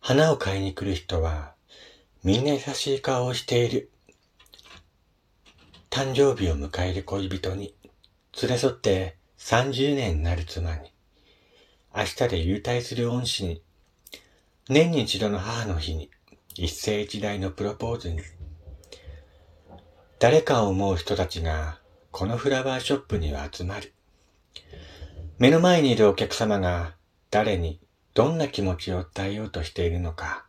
花を買いに来る人は、みんな優しい顔をしている。誕生日を迎える恋人に、連れ添って30年になる妻に、明日で優待する恩師に、年に一度の母の日に、一世一代のプロポーズに、誰かを思う人たちが、このフラワーショップには集まる。目の前にいるお客様が、誰にどんな気持ちを伝えようとしているのか、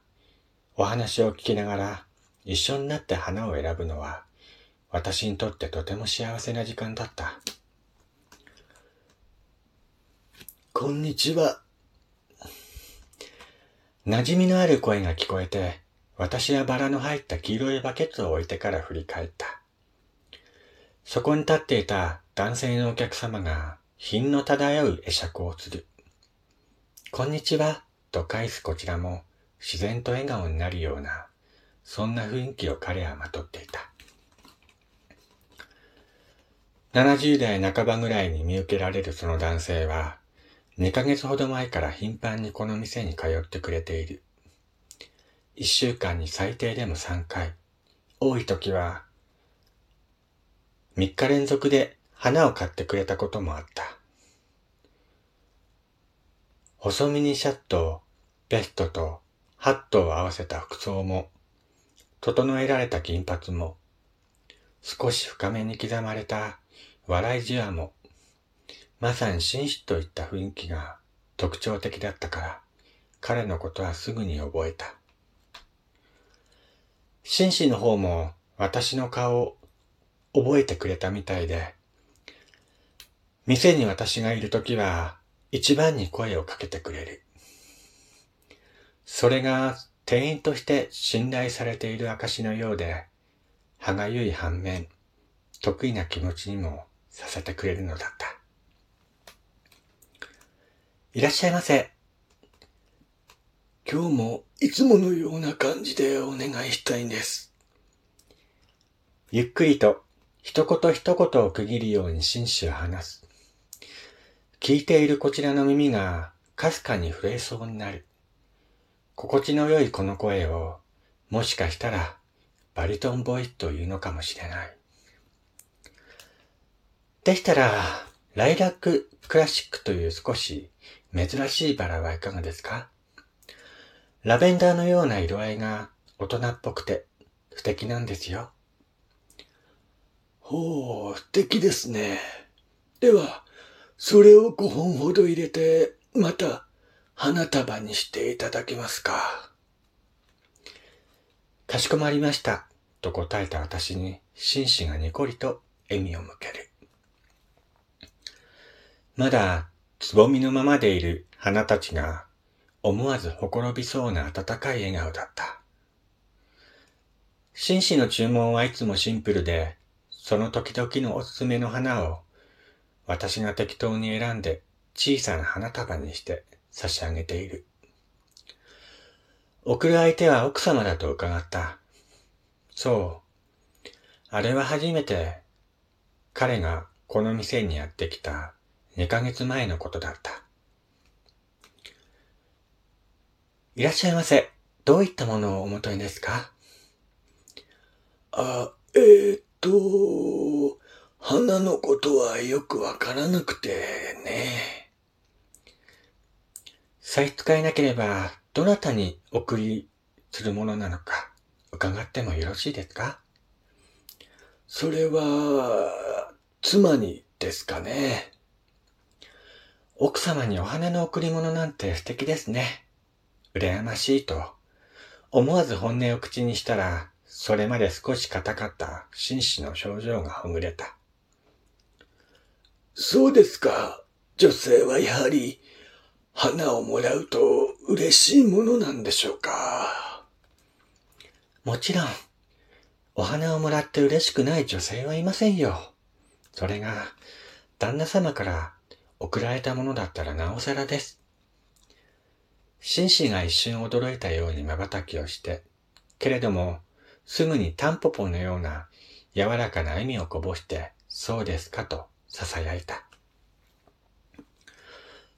お話を聞きながら一緒になって花を選ぶのは、私にとってとても幸せな時間だった。こんにちは。馴染みのある声が聞こえて、私はバラの入った黄色いバケツを置いてから振り返った。そこに立っていた男性のお客様が品の漂う会釈をする。こんにちは、と返すこちらも自然と笑顔になるような、そんな雰囲気を彼はまとっていた。70代半ばぐらいに見受けられるその男性は、2ヶ月ほど前から頻繁にこの店に通ってくれている。1週間に最低でも3回、多い時は3日連続で花を買ってくれたこともあった。細身にシャツとベストとハットを合わせた服装も、整えられた金髪も、少し深めに刻まれた笑いじわも、まさに紳士といった雰囲気が特徴的だったから、彼のことはすぐに覚えた。紳士の方も私の顔を覚えてくれたみたいで、店に私がいるときは一番に声をかけてくれる。それが店員として信頼されている証のようで、歯がゆい反面、得意な気持ちにもさせてくれるのだった。いらっしゃいませ。今日もいつものような感じでお願いしたいんです。ゆっくりと一言一言を区切るように紳士は話す。聞いているこちらの耳がかすかに震えそうになる。心地の良いこの声を、もしかしたらバリトンボイスというのかもしれない。でしたら、ライラッククラシックという少し珍しいバラはいかがですか？ラベンダーのような色合いが大人っぽくて素敵なんですよ。ほう、素敵ですね。では、それを5本ほど入れて、また花束にしていただけますか。かしこまりました。と答えた私に、紳士がにこりと笑みを向ける。まだ、つぼみのままでいる花たちが、思わずほころびそうな温かい笑顔だった。紳士の注文はいつもシンプルで、その時々のおすすめの花を私が適当に選んで小さな花束にして差し上げている。送る相手は奥様だと伺った。そう。あれは初めて彼がこの店にやってきた2ヶ月前のことだった。いらっしゃいませ。どういったものをお求めですか？あ、えー、と、花のことはよくわからなくてね。差し支えなければ、どなたに送りするものなのか、伺ってもよろしいですか？それは、妻にですかね。奥様にお花の贈り物なんて素敵ですね。羨ましいと、思わず本音を口にしたら、それまで少し硬かった紳士の表情がほぐれた。そうですか。女性はやはり、花をもらうと嬉しいものなんでしょうか。もちろん、お花をもらって嬉しくない女性はいませんよ。それが、旦那様から送られたものだったらなおさらです。紳士が一瞬驚いたように瞬きをして、けれども、すぐにタンポポのような柔らかな笑みをこぼして、そうですかと囁いた。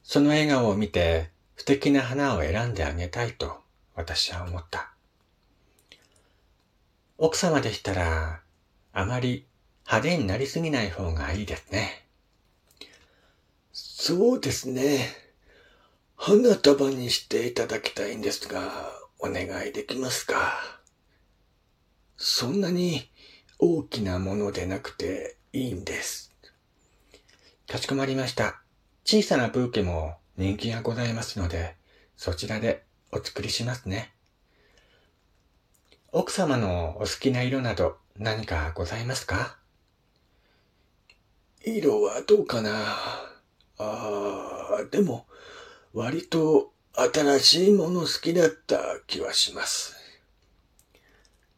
その笑顔を見て、素敵な花を選んであげたいと私は思った。奥様でしたら、あまり派手になりすぎない方がいいですね。そうですね。花束にしていただきたいんですが、お願いできますか？そんなに大きなものでなくていいんです。かしこまりました。小さなブーケも人気がございますので、そちらでお作りしますね。奥様のお好きな色など何かございますか？色はどうかな？ああ、でも、割と新しいもの好きだった気はします。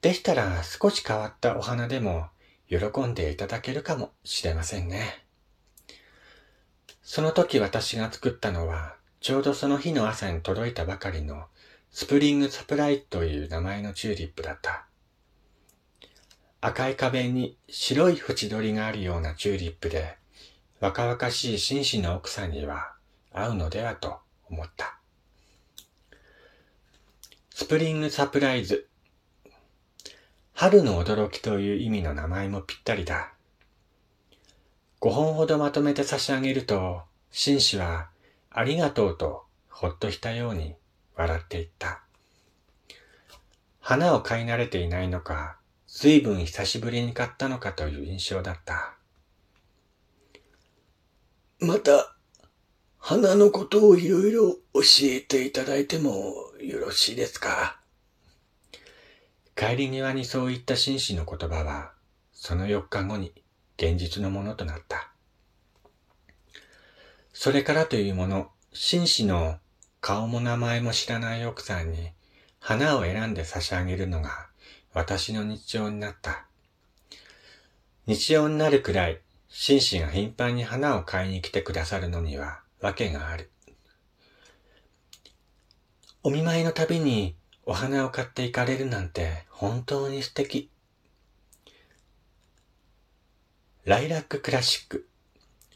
でしたら少し変わったお花でも喜んでいただけるかもしれませんね。その時私が作ったのは、ちょうどその日の朝に届いたばかりのスプリングサプライズという名前のチューリップだった。赤い壁に白い縁取りがあるようなチューリップで、若々しい紳士の奥さんには合うのではと思った。スプリングサプライズ。春の驚きという意味の名前もぴったりだ。5本ほどまとめて差し上げると、紳士はありがとうとほっとしたように笑っていった。花を買い慣れていないのか、随分久しぶりに買ったのかという印象だった。また、花のことをいろいろ教えていただいてもよろしいですか？帰り際にそういった紳士の言葉は、その4日後に現実のものとなった。それからというもの、紳士の顔も名前も知らない奥さんに花を選んで差し上げるのが私の日常になった。日常になるくらい紳士が頻繁に花を買いに来てくださるのには訳がある。お見舞いのたびにお花を買っていかれるなんて本当に素敵。ライラッククラシック。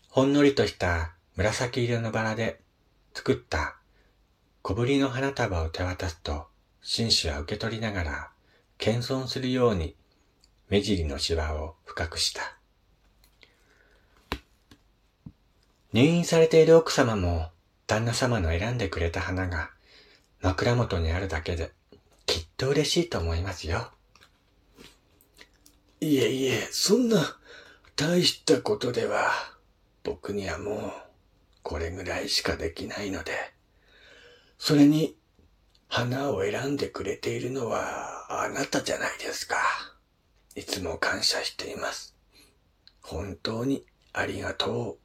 ほんのりとした紫色のバラで作った小ぶりの花束を手渡すと、紳士は受け取りながら、謙遜するように目尻のシワを深くした。入院されている奥様も旦那様の選んでくれた花が枕元にあるだけできっと嬉しいと思いますよ。いえいえ、そんな大したことでは、僕にはもう、これぐらいしかできないので、それに、花を選んでくれているのは、あなたじゃないですか。いつも感謝しています。本当にありがとう。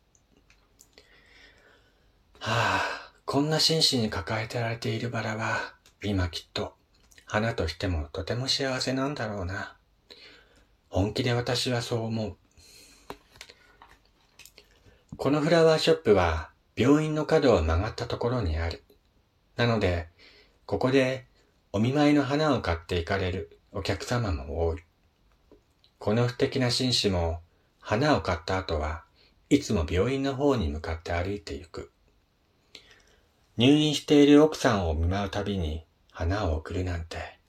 はあ、こんな真摯に抱えてられているバラは、今きっと、花としてもとても幸せなんだろうな。本気で私はそう思う。このフラワーショップは病院の角を曲がったところにある。なので、ここでお見舞いの花を買っていかれるお客様も多い。この素敵な紳士も花を買った後はいつも病院の方に向かって歩いていく。入院している奥さんを見舞うたびに花を贈るなんて、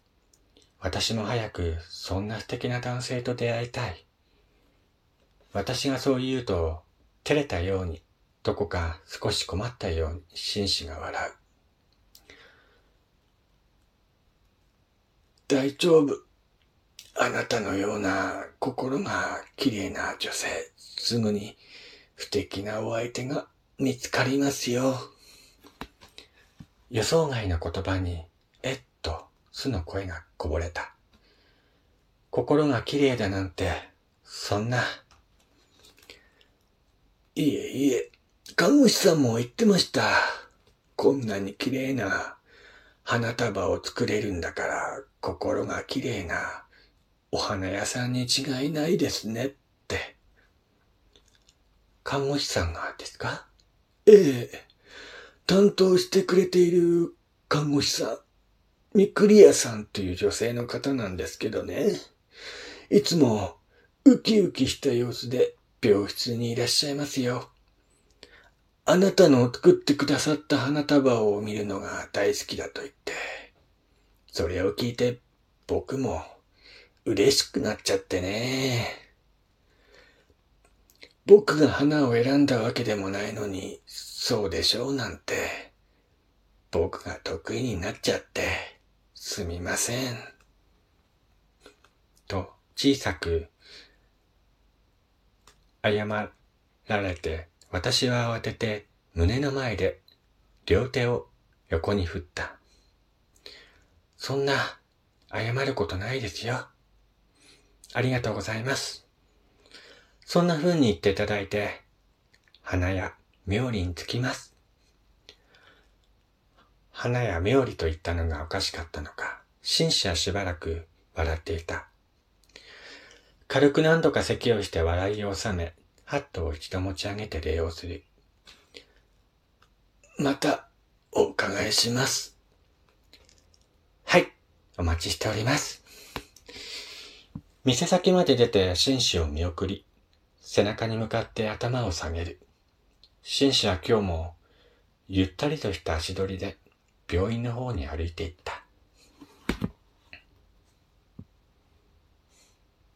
私も早くそんな素敵な男性と出会いたい。私がそう言うと照れたように、どこか少し困ったように紳士が笑う。大丈夫。あなたのような心が綺麗な女性、すぐに不敵なお相手が見つかりますよ。予想外の言葉に、えっと、素の声がこぼれた。心が綺麗だなんて、そんな、いえいえ、看護師さんも言ってました。こんなに綺麗な花束を作れるんだから心が綺麗なお花屋さんに違いないですねって。看護師さんがですか？ええ。担当してくれている看護師さん、ミクリアさんという女性の方なんですけどね。いつもウキウキした様子で病室にいらっしゃいますよ。あなたの作ってくださった花束を見るのが大好きだと言って。それを聞いて僕も嬉しくなっちゃってね。僕が花を選んだわけでもないのに、そうでしょうなんて、僕が得意になっちゃって、すみません。と小さく謝られて、私は慌てて胸の前で両手を横に振った。そんな謝ることないですよ。ありがとうございます。そんな風に言っていただいて、花や妙理につきます。花や妙理と言ったのがおかしかったのか、紳士はしばらく笑っていた。軽く何度か咳をして笑いを収め、ハットを一度持ち上げて礼をする。また、お伺いします。はい、お待ちしております。店先まで出て紳士を見送り、背中に向かって頭を下げる。紳士は今日も、ゆったりとした足取りで病院の方に歩いていった。